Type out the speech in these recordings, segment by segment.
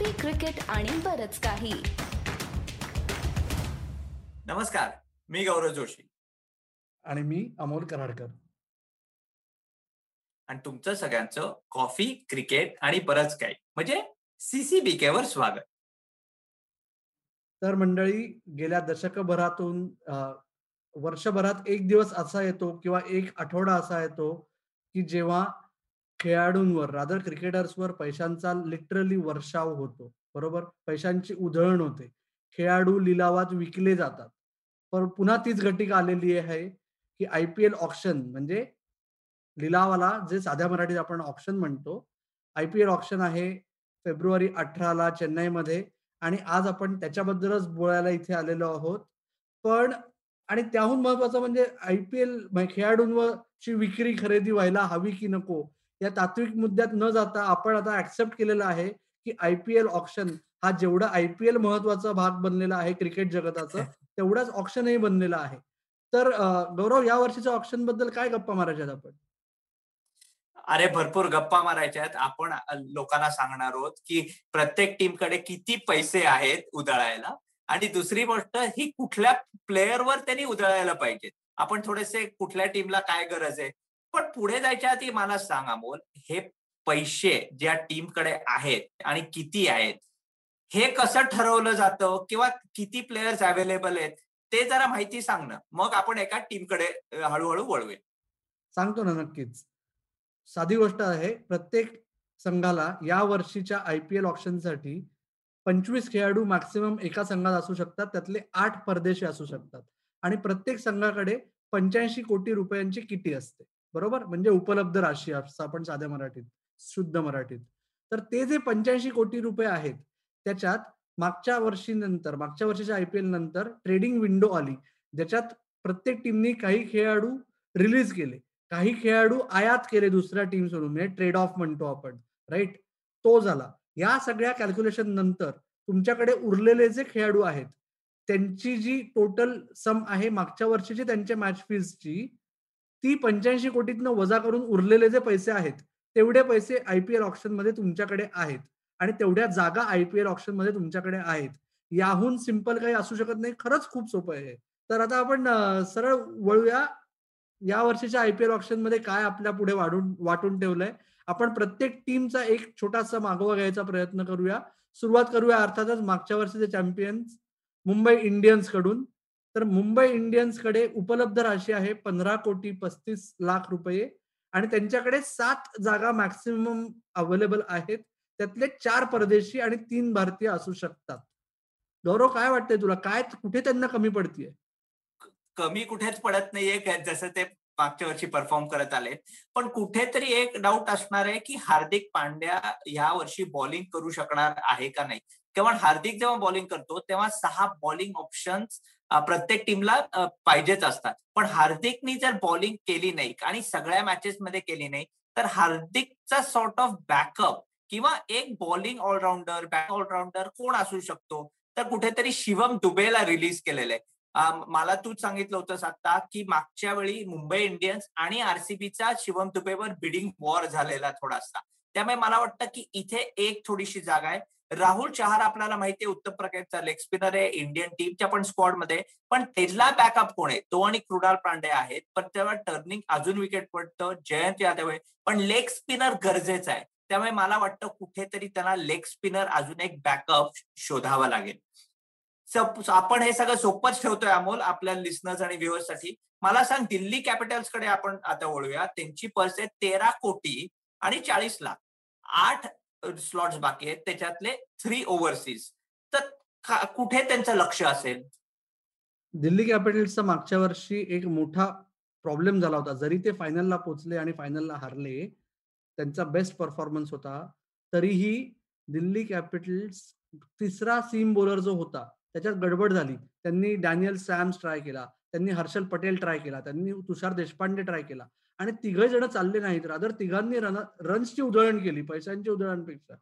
Coffee cricket आणि बरच काही. नमस्कार मी गौरव जोशी. आणि मी अमोल कराडकर. आणि तुमचं सगळ्यांचं कॉफी क्रिकेट आणि बरंच काही. म्हणजे सीसीबीके वर स्वागत. तर मंडळी गेल्या दशकभरातून वर्षभरात एक दिवस असा येतो किंवा एक आठवडा असा येतो की जेव्हा खेळाडूंवर रादर क्रिकेटर्सवर पैशांचा लिटरली वर्षाव होतो. बरोबर? पैशांची उधळण होते. खेळाडू लिलावात विकले जातात. पण पुन्हा तीच घटिका आलेली आहे की आय पी एल ऑप्शन म्हणजे लिलावाला जे साध्या मराठीत आपण ऑप्शन म्हणतो आय पी एल ऑप्शन आहे फेब्रुवारी अठराला चेन्नईमध्ये आणि आज आपण त्याच्याबद्दलच बोलायला इथे आलेलो आहोत. पण आणि त्याहून महत्वाचं म्हणजे आय पी एल खेळाडूंवरची विक्री खरेदी व्हायला हवी की नको या तात्विक मुद्द्यात न जाता आपण आता ऍक्सेप्ट केलेलं आहे की आय पी एल ऑप्शन हा जेवढा आय पी एल महत्त्वाचा भाग बनलेला आहे क्रिकेट जगताचं तेवढाच ऑप्शनही बनलेला आहे. तर गौरव या वर्षीच्या ऑप्शनबद्दल काय गप्पा मारायच्यात आपण? अरे भरपूर गप्पा मारायच्या आहेत. आपण लोकांना सांगणार आहोत की प्रत्येक टीमकडे किती पैसे आहेत उधळायला आणि दुसरी गोष्ट ही कुठल्या प्लेअरवर त्यांनी उधळायला पाहिजेत? आपण थोडेसे कुठल्या टीमला काय गरज आहे? पण पुढे जायच्या आधी मला सांग अमोल हे पैसे ज्या टीमकडे आहेत आणि किती आहेत हे कसं ठरवलं जातं किंवा किती प्लेयर्स अवेलेबल आहेत ते जरा माहिती सांग ना. मग आपण एका टीमकडे हळूहळू वळवे सांगतो ना नक्कीच. साधी गोष्ट आहे प्रत्येक संघाला या वर्षीच्या आय पी एल ऑप्शनसाठी पंचवीस खेळाडू मॅक्सिमम एका संघात असू शकतात त्यातले आठ परदेशी असू शकतात. आणि प्रत्येक संघाकडे पंच्याऐंशी कोटी रुपयांची किटी असते. बरोबर? म्हणजे उपलब्ध राशी असं आपण साध्या मराठीत शुद्ध मराठीत. तर ते जे पंच्याऐंशी कोटी रुपये आहेत त्याच्यात मागच्या वर्षीनंतर मागच्या वर्षीच्या आय पी एल नंतर ट्रेडिंग विंडो आली ज्याच्यात प्रत्येक टीमनी काही खेळाडू रिलीज केले. काही खेळाडू आयात केले दुसऱ्या टीम सोडून म्हणजे ट्रेड ऑफ म्हणतो आपण राईट तो झाला. या सगळ्या कॅल्क्युलेशन नंतर तुमच्याकडे उरलेले जे खेळाडू आहेत त्यांची जी टोटल सम आहे मागच्या वर्षीची त्यांच्या मॅच फीजची ती पंच्याऐंशी कोटीतनं वजा करून उरलेले जे पैसे आहेत तेवढे पैसे आय पी एल ऑप्शनमध्ये तुमच्याकडे आहेत आणि तेवढ्या जागा आय पी एल ऑप्शनमध्ये तुमच्याकडे आहेत. याहून सिंपल काही असू शकत नाही खरंच खूप सोपं आहे तर आता आपण सरळ वळूया या वर्षीच्या आय पी एल ऑप्शनमध्ये काय आपल्या पुढे वाढून वाटून ठेवलंय. आपण प्रत्येक टीमचा एक छोटासा मागोवा घ्यायचा प्रयत्न करूया. सुरुवात करूया अर्थातच मागच्या वर्षीचे चॅम्पियन्स मुंबई इंडियन्सकडून तर मुंबई इंडियन्सकडे उपलब्ध राशी आहे पंधरा कोटी पस्तीस लाख रुपये. आणि त्यांच्याकडे सात जागा मॅक्सिमम अवेलेबल आहेत. त्यातले चार परदेशी आणि तीन भारतीय असू शकतात. गौरव काय वाटतंय तुला? काय कुठे त्यांना कमी पडतीये? कमी कुठेच पडत नाहीये जसं ते मागच्या वर्षी परफॉर्म करत आले. पण कुठेतरी एक डाऊट असणार आहे की हार्दिक पांड्या ह्या वर्षी बॉलिंग करू शकणार आहे का नाही? तेव्हा हार्दिक जेव्हा बॉलिंग करतो तेव्हा सहा बॉलिंग ऑप्शन्स प्रत्येक टीमला पाहिजेच असतात. पण हार्दिकनी जर बॉलिंग केली नाही आणि सगळ्या मॅचेसमध्ये केली नाही तर हार्दिकचा सॉर्ट ऑफ बॅकअप किंवा एक बॉलिंग ऑलराऊंडर बॅक ऑलराऊंडर कोण असू शकतो? तर कुठेतरी शिवम दुबेला रिलीज केलेलं आहे. मला तूच सांगितलं होतंस आता की मागच्या वेळी मुंबई इंडियन्स आणि आरसीबीचा शिवम दुबेवर बिडिंग वॉर झालेला थोडासा. त्यामुळे मला वाटतं की इथे एक थोडीशी जागा आहे. राहुल चहार आपल्याला माहिती आहे उत्तम प्रकारचा लेग स्पिनर आहे इंडियन टीमच्या पण स्क्वॉडमध्ये पण त्याला बॅकअप कोण आहे? तो आणि कृणाल पांडे आहेत. पण तेव्हा टर्निंग अजून विकेट पडतं. जयंत यादव आहे. पण लेग स्पिनर गरजेचं आहे. त्यामुळे मला वाटतं कुठेतरी त्यांना लेग स्पिनर अजून एक बॅकअप शोधावा लागेल. आपण हे सगळं सोपंच ठेवतोय अमोल आपल्या लिस्नर्स आणि व्ह्युअर्ससाठी. मला सांग दिल्ली कॅपिटल्सकडे आपण आता वळूया. त्यांची पर्स आहे तेरा कोटी आणि चाळीस लाख. आठ स्लॉट्स बाकी आहेत त्याच्यातले थ्री ओव्हरसीज तर कुठे त्यांचं लक्ष असेल? दिल्ली कॅपिटल्सचा मागच्या वर्षी एक मोठा प्रॉब्लेम झाला होता. जरी ते फायनलला पोहोचले आणि फायनलला हारले त्यांचा बेस्ट परफॉर्मन्स होता. तरीही दिल्ली कॅपिटल्स तिसरा सीम बॉलर जो होता त्याच्यात गडबड झाली. त्यांनी डॅनियल सॅम्स ट्राय केला. त्यांनी हर्षल पटेल ट्राय केला त्यांनी तुषार देशपांडे ट्राय केला आणि तिघ जण चालले नाहीत. रादर तिघांनी रन रन्सची उधळण केली पैशांची उधळणपेक्षा.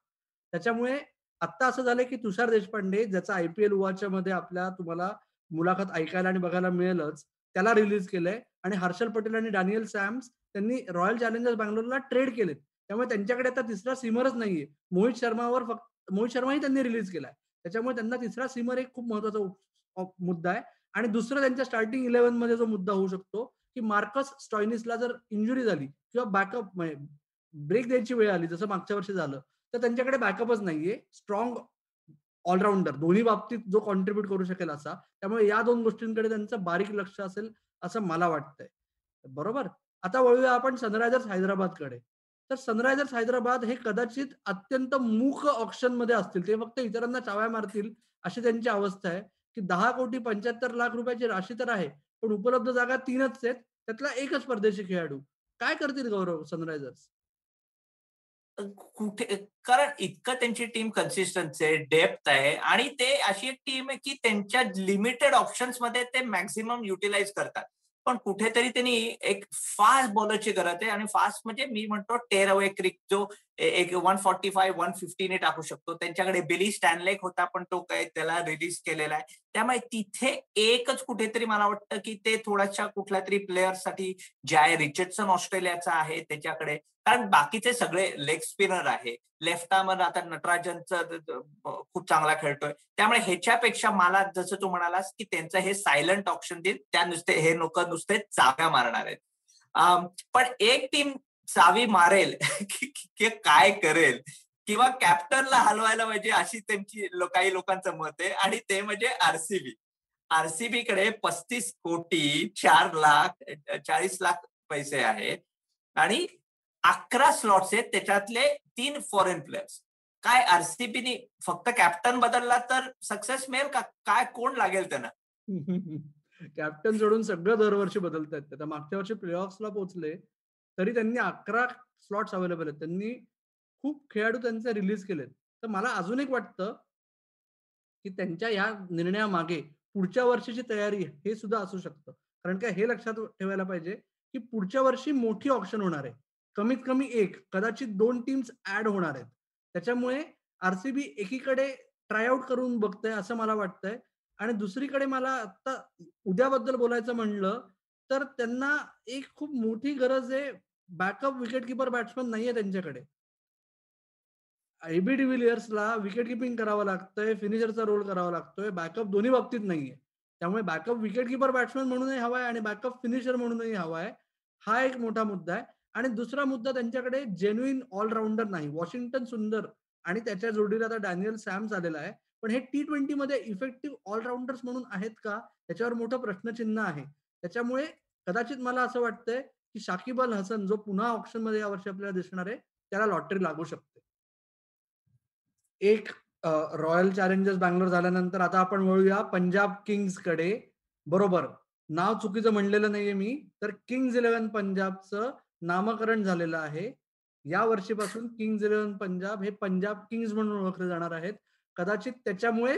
त्याच्यामुळे आता असं झालंय की तुषार देशपांडे ज्याचा आयपीएल उवाच्या मध्ये आपल्या तुम्हाला मुलाखत ऐकायला आणि बघायला मिळेलच त्याला रिलीज केलंय आणि हर्षल पटेल आणि डॅनियल सॅम्स त्यांनी रॉयल चॅलेंजर्स बँगलोरला ट्रेड केलेत. त्यामुळे त्यांच्याकडे आता तिसरा सीमरच नाहीये. मोहित शर्मावर फक्त मोहित शर्माही त्यांनी रिलीज केलाय. त्याच्यामुळे त्यांना तिसरा सीमर एक खूप महत्त्वाचा मुद्दा आहे. आणि दुसरं त्यांच्या स्टार्टिंग इलेव्हनमध्ये जो मुद्दा होऊ शकतो की मार्कस स्टॉयनिसला जर इंजुरी झाली किंवा बॅकअप ब्रेक म्हणजे द्यायची वेळ आली जसं मागच्या वर्षी झालं तर त्यांच्याकडे बॅकअपच नाहीये. स्ट्रॉंग ऑलराऊंडर दोन्ही बाबतीत जो कॉन्ट्रीब्युट करू शकेल असा त्यामुळे या दोन गोष्टींकडे त्यांचं बारीक लक्ष असेल असं मला वाटतंय. बरोबर? आता वळूया आपण सनरायझर्स हैदराबादकडे तर सनरायझर्स हैदराबाद हे कदाचित अत्यंत मूक ऑप्शनमध्ये असतील ते फक्त इतरांना चाव्या मारतील अशी त्यांची अवस्था आहे. की दहा कोटी पंच्याहत्तर लाख रुपयाची राशी तर आहे पण उपलब्ध जागा तीनच आहेत त्यातला एकच परदेशी खेळाडू. काय करतील गौरव सनरायझर्स? कुठे कारण इतकं त्यांची टीम कन्सिस्टन्सी आहे डेप्थ आहे आणि ते अशी एक टीम आहे की त्यांच्या लिमिटेड ऑप्शन्समध्ये ते मॅक्झिमम युटिलाइज करतात. पण कुठेतरी त्यांनी एक फास्ट बॉलरची गरज आहे आणि फास्ट म्हणजे मी म्हणतो टेर अवे क्रिक जो एक वन फॉर्टी फाय वन फिफ्टीने टाकू शकतो त्यांच्याकडे बिली स्टॅनलेक होता पण तो काय त्याला रिलीज केलेला आहे त्यामुळे तिथे एकच कुठेतरी मला वाटतं की ते थोड्याशा कुठल्या तरी प्लेअरसाठी आहे रिचर्डसन ऑस्ट्रेलियाचा आहे त्याच्याकडे कारण बाकीचे सगळे लेग स्पिनर आहे लेफ्ट आर्मर आता नटराजनचं खूप चांगला खेळतोय त्यामुळे ह्याच्यापेक्षा मला जसं तू म्हणालास की त्यांचं हे सायलंट ऑप्शन देईल त्या नुसते हे लोक नुसते चाव्या मारणार आहेत पण एक टीम चावी मारेल की काय करेल? किंवा कॅप्टनला हलवायला पाहिजे अशी त्यांची काही लोकांचं मत आहे. आणि ते म्हणजे आरसीबी आरसीबी कडे पस्तीस कोटी चार लाख चाळीस लाख पैसे आहेत आणि अकरा स्लॉट्स आहेत त्याच्यातले तीन फॉरेन प्लेयर्स काय आरसीबीनी फक्त कॅप्टन बदलला तर सक्सेस मिळेल का? काय कोण लागेल त्यांना? कॅप्टन सोडून सगळं दरवर्षी बदलतात आहेत मागच्या वर्षी प्लेऑफ्सला पोहोचले तरी त्यांनी अकरा स्लॉट्स अवेलेबल आहेत. त्यांनी खूप खेळाडू त्यांचे रिलीज केलेत. तर मला अजून एक वाटतं की त्यांच्या या निर्णयामागे पुढच्या वर्षीची तयारी हे सुद्धा असू शकतं. कारण काय हे लक्षात ठेवायला पाहिजे की पुढच्या वर्षी मोठी ऑप्शन होणार आहे. कमीत कमी एक कदाचित दोन टीम्स ऍड होणार आहेत. त्याच्यामुळे आरसीबी एकीकडे ट्रायआउट करून बघतंय असं मला वाटतंय. आणि दुसरीकडे मला आता उद्याबद्दल बोलायचं म्हणलं तर त्यांना एक खूप मोठी गरज आहे बॅकअप विकेट किपर बॅट्समन नाहीये त्यांच्याकडे. एबी डिव्हिलियर्सला विकेट किपिंग करावं लागतंय फिनिशरचा रोल करावा लागतोय बॅकअप दोन्ही बाबतीत नाहीये. त्यामुळे बॅकअप विकेट किपर बॅट्समन म्हणूनही हवाय आणि बॅकअप फिनिशर म्हणूनही हवाय हा एक मोठा मुद्दा आहे. आणि दुसरा मुद्दा त्यांच्याकडे जेन्युइन ऑलराऊंडर नाही वॉशिंग्टन सुंदर आणि त्याच्या जोडीला आता डॅनियल सॅम्स आलेला आहे. पण हे टी ट्वेंटी मध्ये इफेक्टिव्ह ऑलराऊंडर्स म्हणून आहेत का? त्याच्यावर मोठं प्रश्नचिन्ह आहे. त्याच्यामुळे कदाचित मला असं वाटतंय की शाकिब अल हसन जो पुन्हा ऑप्शनमध्ये यावर्षी आपल्याला दिसणार आहे त्याला लॉटरी लागू शकते. एक रॉयल चॅलेंजर्स बँगलोर झाल्यानंतर आता आपण वळूया पंजाब किंग्सकडे. बरोबर. नाव चुकीचं म्हणलेलं नाहीये मी तर किंग्ज इलेव्हन पंजाबचं नामकरण झालेलं आहे. या वर्षीपासून किंग्ज इलेव्हन पंजाब हे पंजाब किंग्ज म्हणून ओळखले जाणार आहेत. कदाचित त्याच्यामुळे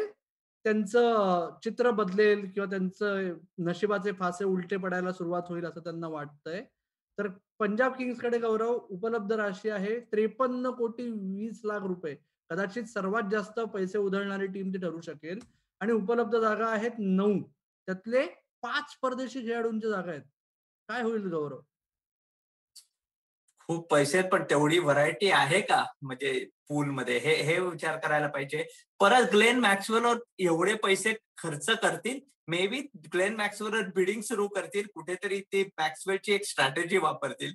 त्यांचं चित्र बदलेल किंवा त्यांचं नशिबाचे फासे उलटे पडायला सुरुवात होईल असं त्यांना वाटतंय. तर पंजाब किंग्सकडे गौरव उपलब्ध राशी आहे त्रेपन्न कोटी वीस लाख रुपये. कदाचित सर्वात जास्त पैसे उधळणारी टीम ती ठरू शकेल. आणि उपलब्ध जागा आहेत नऊ. त्यातले पाच परदेशी खेळाडूंच्या जागा आहेत. काय होईल गौरव? खूप पैसे आहेत पण तेवढी व्हरायटी आहे का? म्हणजे पूलमध्ये. हे हे विचार करायला पाहिजे. परत ग्लेन मॅक्सवेलवर एवढे पैसे खर्च करतील मे बी ग्लेन मॅक्सवेलवर बिडिंग सुरू करतील कुठेतरी ते मॅक्सवेलची एक स्ट्रॅटेजी वापरतील.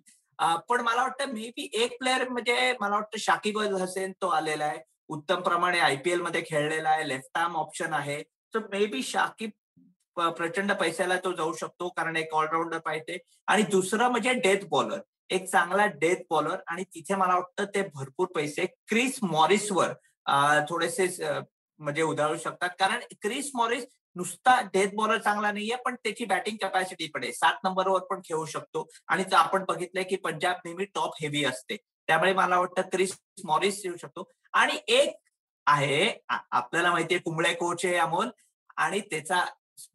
पण मला वाटतं मे बी एक प्लेअर म्हणजे मला वाटतं शाकिब अल हसेन तो आलेला आहे. उत्तम प्रमाणे आयपीएलमध्ये खेळलेला आहे. लेफ्ट आर्म ऑप्शन आहे. तर मे बी शाकिब प्रचंड पैशाला तो जाऊ शकतो कारण एक ऑलराऊंडर पाहिजे. आणि दुसरं म्हणजे डेथ बॉलर एक चांगला डेथ बॉलर आणि तिथे मला वाटतं ते भरपूर पैसे क्रिस मॉरिसवर थोडेसे म्हणजे उधारू शकतात. कारण क्रिस मॉरिस नुसता डेथ बॉलर चांगला नाहीये पण त्याची बॅटिंग कॅपॅसिटी पण आहे. सात नंबरवर पण खेळू शकतो. आणि आपण बघितलंय की पंजाब नेहमी टॉप हेवी असते. त्यामुळे मला वाटतं क्रिस मॉरिस येऊ शकतो. आणि एक आहे आपल्याला माहितीये कुंबळे कोच आहे अमोल. आणि त्याचा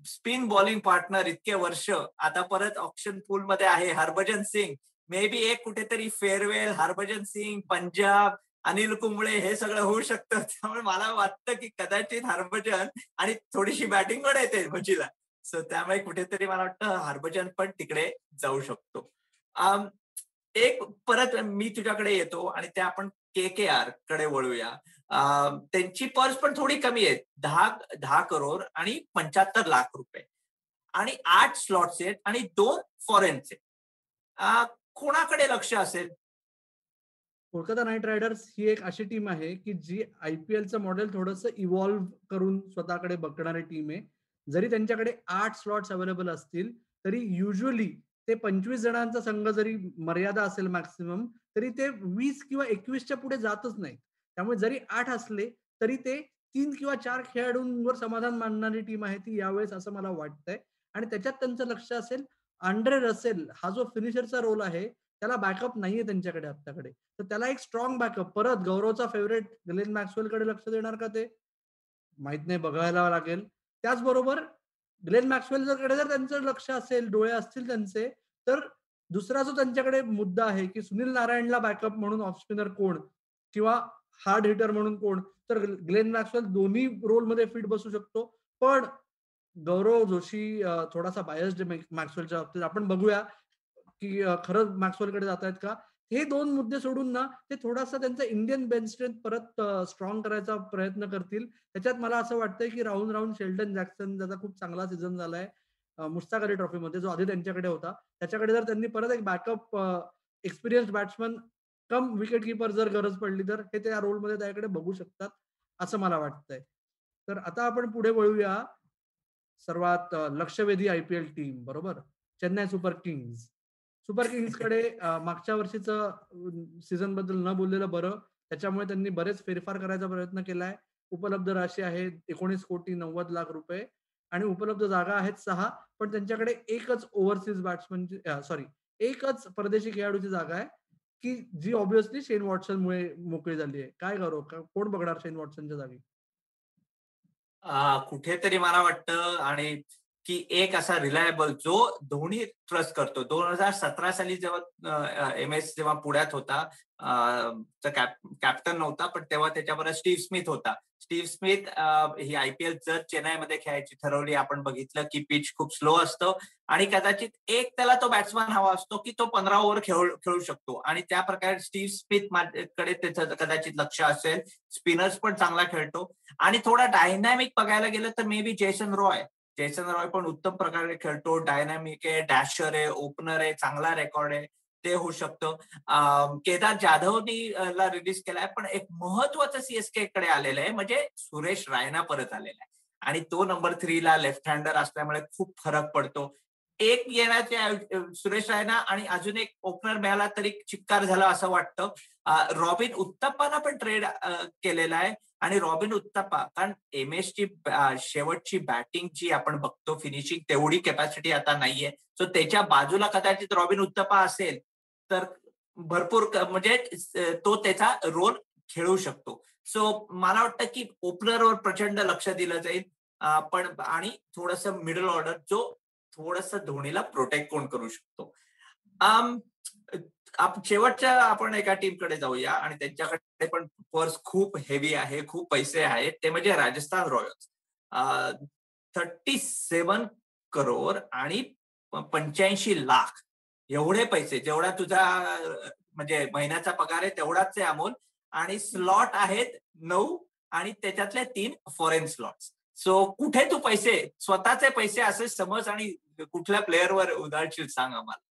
स्पिन बॉलिंग पार्टनर इतके वर्ष आता परत ऑप्शन पूल मध्ये आहे हरभजन सिंग. मे बी एक कुठेतरी फेअरवेल हरभजन सिंग पंजाब अनिल कुंबळे हे सगळं होऊ शकतं. त्यामुळे मला वाटतं की कदाचित हरभजन आणि थोडीशी बॅटिंग पण येते भजीला. सो त्यामुळे कुठेतरी मला वाटतं हरभजन पण तिकडे जाऊ शकतो. एक परत मी तुझ्याकडे येतो आणि त्या आपण के के आरकडे वळूया. त्यांची पर्स पण थोडी कमी आहे दहा दहा करोड आणि पंच्याहत्तर लाख रुपये. आणि आठ स्लॉट्स आहेत आणि दोन फॉरेनचे कोणाकडे लक्ष असेल? कोलकाता नाईट रायडर्स ही एक अशी टीम आहे की जी आय पी एलचं मॉडेल थोडंसं इव्हॉल्व्ह करून स्वतःकडे बघणारी टीम आहे. जरी त्यांच्याकडे आठ स्लॉट्स अवेलेबल असतील तरी युजली ते पंचवीस जणांचा संघ जरी मर्यादा असेल मॅक्सिमम तरी ते वीस किंवा एकवीसच्या पुढे जातच नाहीत. त्यामुळे जरी आठ असले तरी ते तीन किंवा चार खेळाडूंवर समाधान मानणारी टीम आहे ती यावेळेस असं मला वाटतंय. आणि त्याच्यात त्यांचं लक्ष असेल आंड्रे रसेल हा जो फिनिशरचा रोल आहे त्याला बॅकअप नाहीये त्यांच्याकडे आत्ताकडे. तर त्याला एक स्ट्रॉंग बॅकअप परत गौरवचा फेवरेट ग्लेन मॅक्सवेल कडे लक्ष देणार का ते? माहीत नाही बघायला लागेल. त्याचबरोबर ग्लेन मॅक्सवेल कडे जर त्यांचं लक्ष असेल डोळे असतील त्यांचे तर दुसरा जो त्यांच्याकडे मुद्दा आहे की सुनील नारायणला बॅकअप म्हणून ऑफ स्पिनर कोण? किंवा हार्ड हिटर म्हणून कोण? तर ग्लेन मॅक्सवेल दोन्ही रोलमध्ये फिट बसू शकतो. पण गौरव जोशी थोडासा बायस्ड मॅक्सवेलच्या बाबतीत. आपण बघूया की खरंच मॅक्सवेलकडे जात आहेत का? हे दोन मुद्दे सोडून ना ते थोडासा त्यांचा इंडियन बेंच स्ट्रेंथ परत स्ट्रॉंग करायचा प्रयत्न करतील. त्याच्यात मला असं वाटतंय की राहून राहून शेल्टन जॅक्सन त्याचा खूप चांगला सीझन झालाय. मुस्ताक अली ट्रॉफीमध्ये जो आधी त्यांच्याकडे होता. त्याच्याकडे जर त्यांनी परत एक backup experience batsman cum wicket keeper जर गरज पडली तर हे त्या रोलमध्ये त्याकडे बघू शकतात असं मला वाटतंय. तर आता आपण पुढे वळूया. सर्वात लक्षवेधी आय पी एल टीम बरोबर? Chennai super kings. सुपर किंग्सकडे मागच्या वर्षीचं सीझनबद्दल न बोललेलं बरं त्याच्यामुळे त्यांनी बरेच फेरफार करायचा प्रयत्न केलाय. उपलब्ध राशी आहे एकोणीस कोटी नव्वद लाख रुपये आणि उपलब्ध जागा आहेत सहा पण त्यांच्याकडे एकच ओव्हरसीज बॅट्समनची सॉरी एकच परदेशी खेळाडूची जागा आहे की जी ऑब्विसली शेन वॉटसनमुळे मोकळी झाली आहे. काय करो कोण बघणार शेन वॉटसनच्या जागी? कुठेतरी मला वाटतं आणि की एक असा रिलायबल जो धोनी ट्रस्ट करतो. दोन हजार सतरा साली जेव्हा एम एस जेव्हा पुण्यात होता कॅप्टन नव्हता पण तेव्हा त्याच्याबरोबर स्टीव्ह स्मिथ होता. स्टीव्ह स्मिथ ही आयपीएल जर चेन्नईमध्ये खेळायची ठरवली आपण बघितलं की पिच खूप स्लो असतं आणि कदाचित एक त्याला तो बॅट्समॅन हवा असतो की तो पंधरा ओव्हर खेळू खेळू शकतो. आणि त्या प्रकारे स्टीव्ह स्मिथकडे त्याचं कदाचित लक्ष असेल. स्पिनर्स पण चांगला खेळतो. आणि थोडा डायनॅमिक बघायला गेलं तर may be Jason Roy Jason Roy पण उत्तम प्रकारे खेळतो. डायनॅमिक आहे डॅशर आहे ओपनर आहे चांगला रेकॉर्ड आहे. ते होऊ शकतं. केदार जाधवनी ला रिलीज केलाय पण एक महत्वाचं सीएसके कडे आलेलं आहे म्हणजे सुरेश रायना परत आलेला आहे. आणि तो नंबर थ्रीला लेफ्ट हँडर असल्यामुळे खूप फरक पडतो. एक येण्याच्या सुरेश रायना आणि अजून एक ओपनर मिळाला तरी चिक्कार झाला असं वाटतं. रॉबिन उत्तप्पाना पण ट्रेड केलेला आहे. आणि रॉबिन उत्तप्पा कारण एम एस ची शेवटची बॅटिंग जी आपण बघतो फिनिशिंग तेवढी कॅपॅसिटी आता नाहीये. सो त्याच्या बाजूला कदाचित रॉबिन उत्तप्पा असेल तर भरपूर म्हणजे तो त्याचा रोल खेळू शकतो. सो मला वाटतं की ओपनरवर प्रचंड लक्ष दिलं जाईल. पण आणि थोडस मिडल ऑर्डर जो थोडस धोनीला प्रोटेक्ट कोण करू शकतो. शेवटच्या आपण एका टीमकडे जाऊया आणि त्यांच्याकडे पण पर्स खूप हेवी आहे खूप पैसे आहेत ते म्हणजे Rajasthan royals thirty seven crore आणि पंच्याऐंशी लाख एवढे पैसे जेवढा तुझा म्हणजे महिन्याचा पगार आहे तेवढाच आहे अमोल. आणि स्लॉट आहेत नऊ आणि त्याच्यातले तीन फॉरेन स्लॉट्स सो कुठे तू पैसे स्वतःचे पैसे असे समज आणि कुठल्या प्लेअरवर उदाहरशील सांग आम्हाला.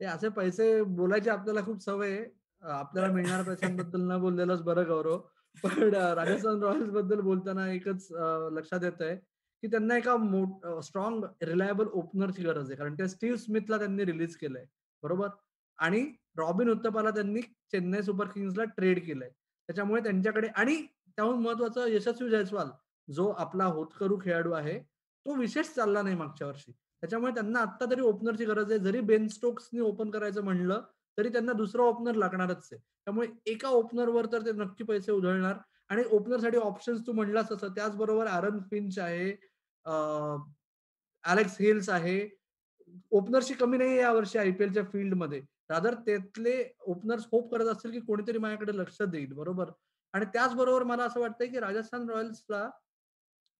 असे पैसे बोलायचे आपल्याला खूप सवय आपल्याला मिळणार पैशांबद्दल न बोललेलंच बरं गौरव. पण राजस्थान रॉयल्सबद्दल बोलताना एकच लक्षात येत आहे की त्यांना एका मोठ स्ट्रॉंग रिलायबल ओपनरची गरज आहे. कारण त्या स्टीव्ह स्मिथला त्यांनी रिलीज केलंय. बरोबर? आणि रॉबिन उत्तपाला त्यांनी चेन्नई सुपर किंग्सला ट्रेड केलंय. त्याच्यामुळे त्यांच्याकडे आणि त्याहून महत्वाचं यशस्वी जयस्वाल जो आपला होतकरू खेळाडू आहे तो विशेष चालला नाही मागच्या वर्षी. त्याच्यामुळे त्यांना आता तरी ओपनरची गरज आहे. जरी बेन स्टोक्सनी ओपन करायचं म्हणलं तरी त्यांना दुसरा ओपनर लागणारच आहे. त्यामुळे एका ओपनरवर तर ते नक्की पैसे उधळणार. आणि ओपनरसाठी ऑप्शन्स तू म्हणलास तसं त्याचबरोबर आरन फिंच आहे अलेक्स हिल्स आहे. ओपनरशी कमी नाही या वर्षी आयपीएलच्या फील्डमध्ये. रादर त्यातले ओपनर्स होप करत असतील की कोणीतरी माझ्याकडे लक्ष देईल बरोबर? आणि त्याचबरोबर मला असं वाटतंय की राजस्थान रॉयल्सला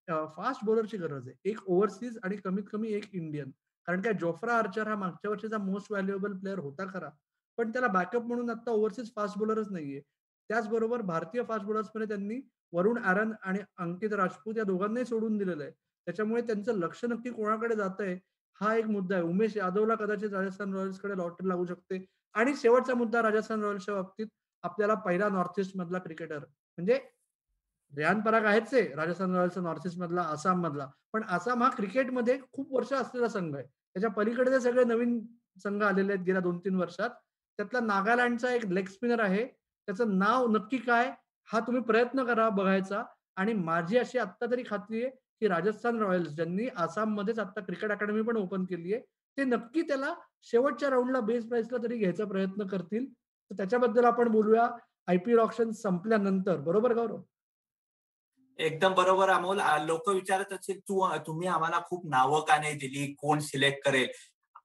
फास्ट बॉलरची गरज आहे. एक ओव्हरसीज आणि कमीत कमी एक इंडियन. कारण काय जोफ्रा आर्चर हा मागच्या वर्षीचा मोस्ट व्हॅल्युएबल प्लेअर होता खरा. पण त्याला बॅकअप म्हणून आता ओव्हरसीज फास्ट बॉलरच नाहीये. त्याचबरोबर भारतीय फास्ट बॉलर्समध्ये त्यांनी वरुण आरन आणि अंकित राजपूत या दोघांनाही सोडून दिलेलं आहे. त्याच्यामुळे त्यांचं लक्ष नक्की कोणाकडे जात आहे हा एक मुद्दा आहे. उमेश यादवला कदाचित राजस्थान रॉयल्सकडे लॉटरी लागू शकते. आणि शेवटचा मुद्दा राजस्थान रॉयल्सच्या बाबतीत आपल्याला पहिला नॉर्थ ईस्ट मधला क्रिकेटर म्हणजे रेहान पराग आहेच आहे राजस्थान रॉयल्स नॉर्थ ईस्ट मधला आसाम मधला पण आसाम हा क्रिकेटमध्ये खूप वर्ष असलेला संघ आहे. त्याच्या पलीकडे जे सगळे नवीन संघ आलेले आहेत गेल्या दोन तीन वर्षात त्यातला नागालँडचा एक लेग स्पिनर आहे. त्याचं नाव नक्की काय हा तुम्ही प्रयत्न करा बघायचा. आणि माझी अशी आत्ता तरी खात्री आहे की राजस्थान रॉयल्स ज्यांनी आसाममध्येच आता क्रिकेट अकॅडमी पण ओपन केली आहे ते नक्की त्याला शेवटच्या राऊंडला बेस प्राईसला तरी घ्यायचा प्रयत्न करतील. तर त्याच्याबद्दल आपण बोलूया. आयपीएल ऑप्शन संपल्यानंतर. बरोबर गौरव? एकदम बरोबर अमोल. लोक विचारत असतील तू तुम्ही आम्हाला खूप नावं का नाही दिली? कोण सिलेक्ट करेल?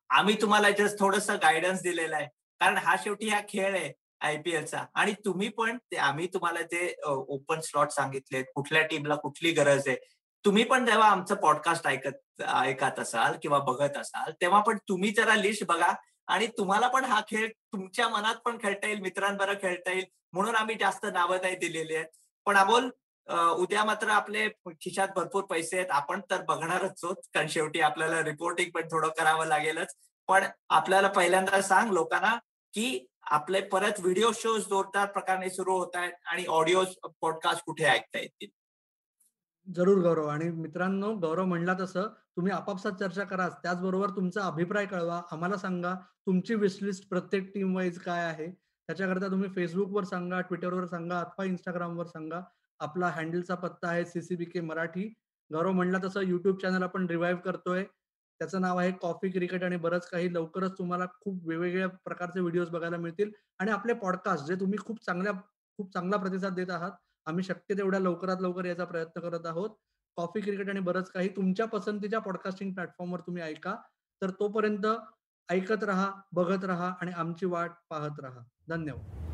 आम्ही तुम्हाला जस्ट थोडस गायडन्स दिलेला आहे. कारण हा शेवटी हा खेळ आहे आयपीएलचा आणि तुम्ही पण आम्ही तुम्हाला ते ओपन स्लॉट सांगितले कुठल्या टीमला कुठली गरज आहे तुम्ही पण जेव्हा आमचं पॉडकास्ट ऐकत ऐकत असाल किंवा बघत असाल तेव्हा पण तुम्ही जरा लिस्ट बघा आणि तुम्हाला पण हा खेळ तुमच्या मनात पण खेळता येईल मित्रांबरोबर खेळता येईल म्हणून आम्ही जास्त नावं नाही दिलेली आहेत. पण अमोल उद्या मात्र आपले खिशात भरपूर पैसे आहेत. आपण तर बघणारच आहोत. कारण शेवटी आपल्याला रिपोर्टिंग पण थोडं करावं लागेलच. पण आपल्याला पहिल्यांदा सांग लोकांना की आपले परत व्हिडिओ शोज जोरदार प्रकारे सुरू होत आहेत आणि ऑडिओ पॉडकास्ट कुठे ऐकता येतील? जरूर गौरव. आणि मित्रांनो गौरव म्हणला तसं तुम्ही आपापसात चर्चा करा त्याचबरोबर तुमचा अभिप्राय कळवा. आम्हाला सांगा तुमची विशलिस्ट प्रत्येक टीम वाईज काय आहे? त्याच्याकरता तुम्ही फेसबुकवर सांगा ट्विटरवर सांगा अथवा इंस्टाग्रामवर सांगा. आपला हँडलचा पत्ता आहे सीसीबी के मराठी. गौरव म्हणला तसं युट्यूब चॅनल आपण रिव्हाइव्ह करतोय. त्याचं नाव आहे कॉफी क्रिकेट आणि बरंच काही. लवकरच तुम्हाला खूप वेगवेगळ्या प्रकारचे व्हिडिओज बघायला मिळतील. आणि आपले पॉडकास्ट जे तुम्ही खूप चांगल्या खूप चांगला प्रतिसाद देत आहात आम्ही शक्य तेवढ्या लवकरात लवकर याचा प्रयत्न करत आहोत. कॉफी क्रिकेट आणि बरंच काही तुमच्या पसंतीच्या पॉडकास्टिंग प्लॅटफॉर्मवर तुम्ही ऐका. तर तोपर्यंत ऐकत राहा बघत राहा आणि आमची वाट पाहत राहा. धन्यवाद.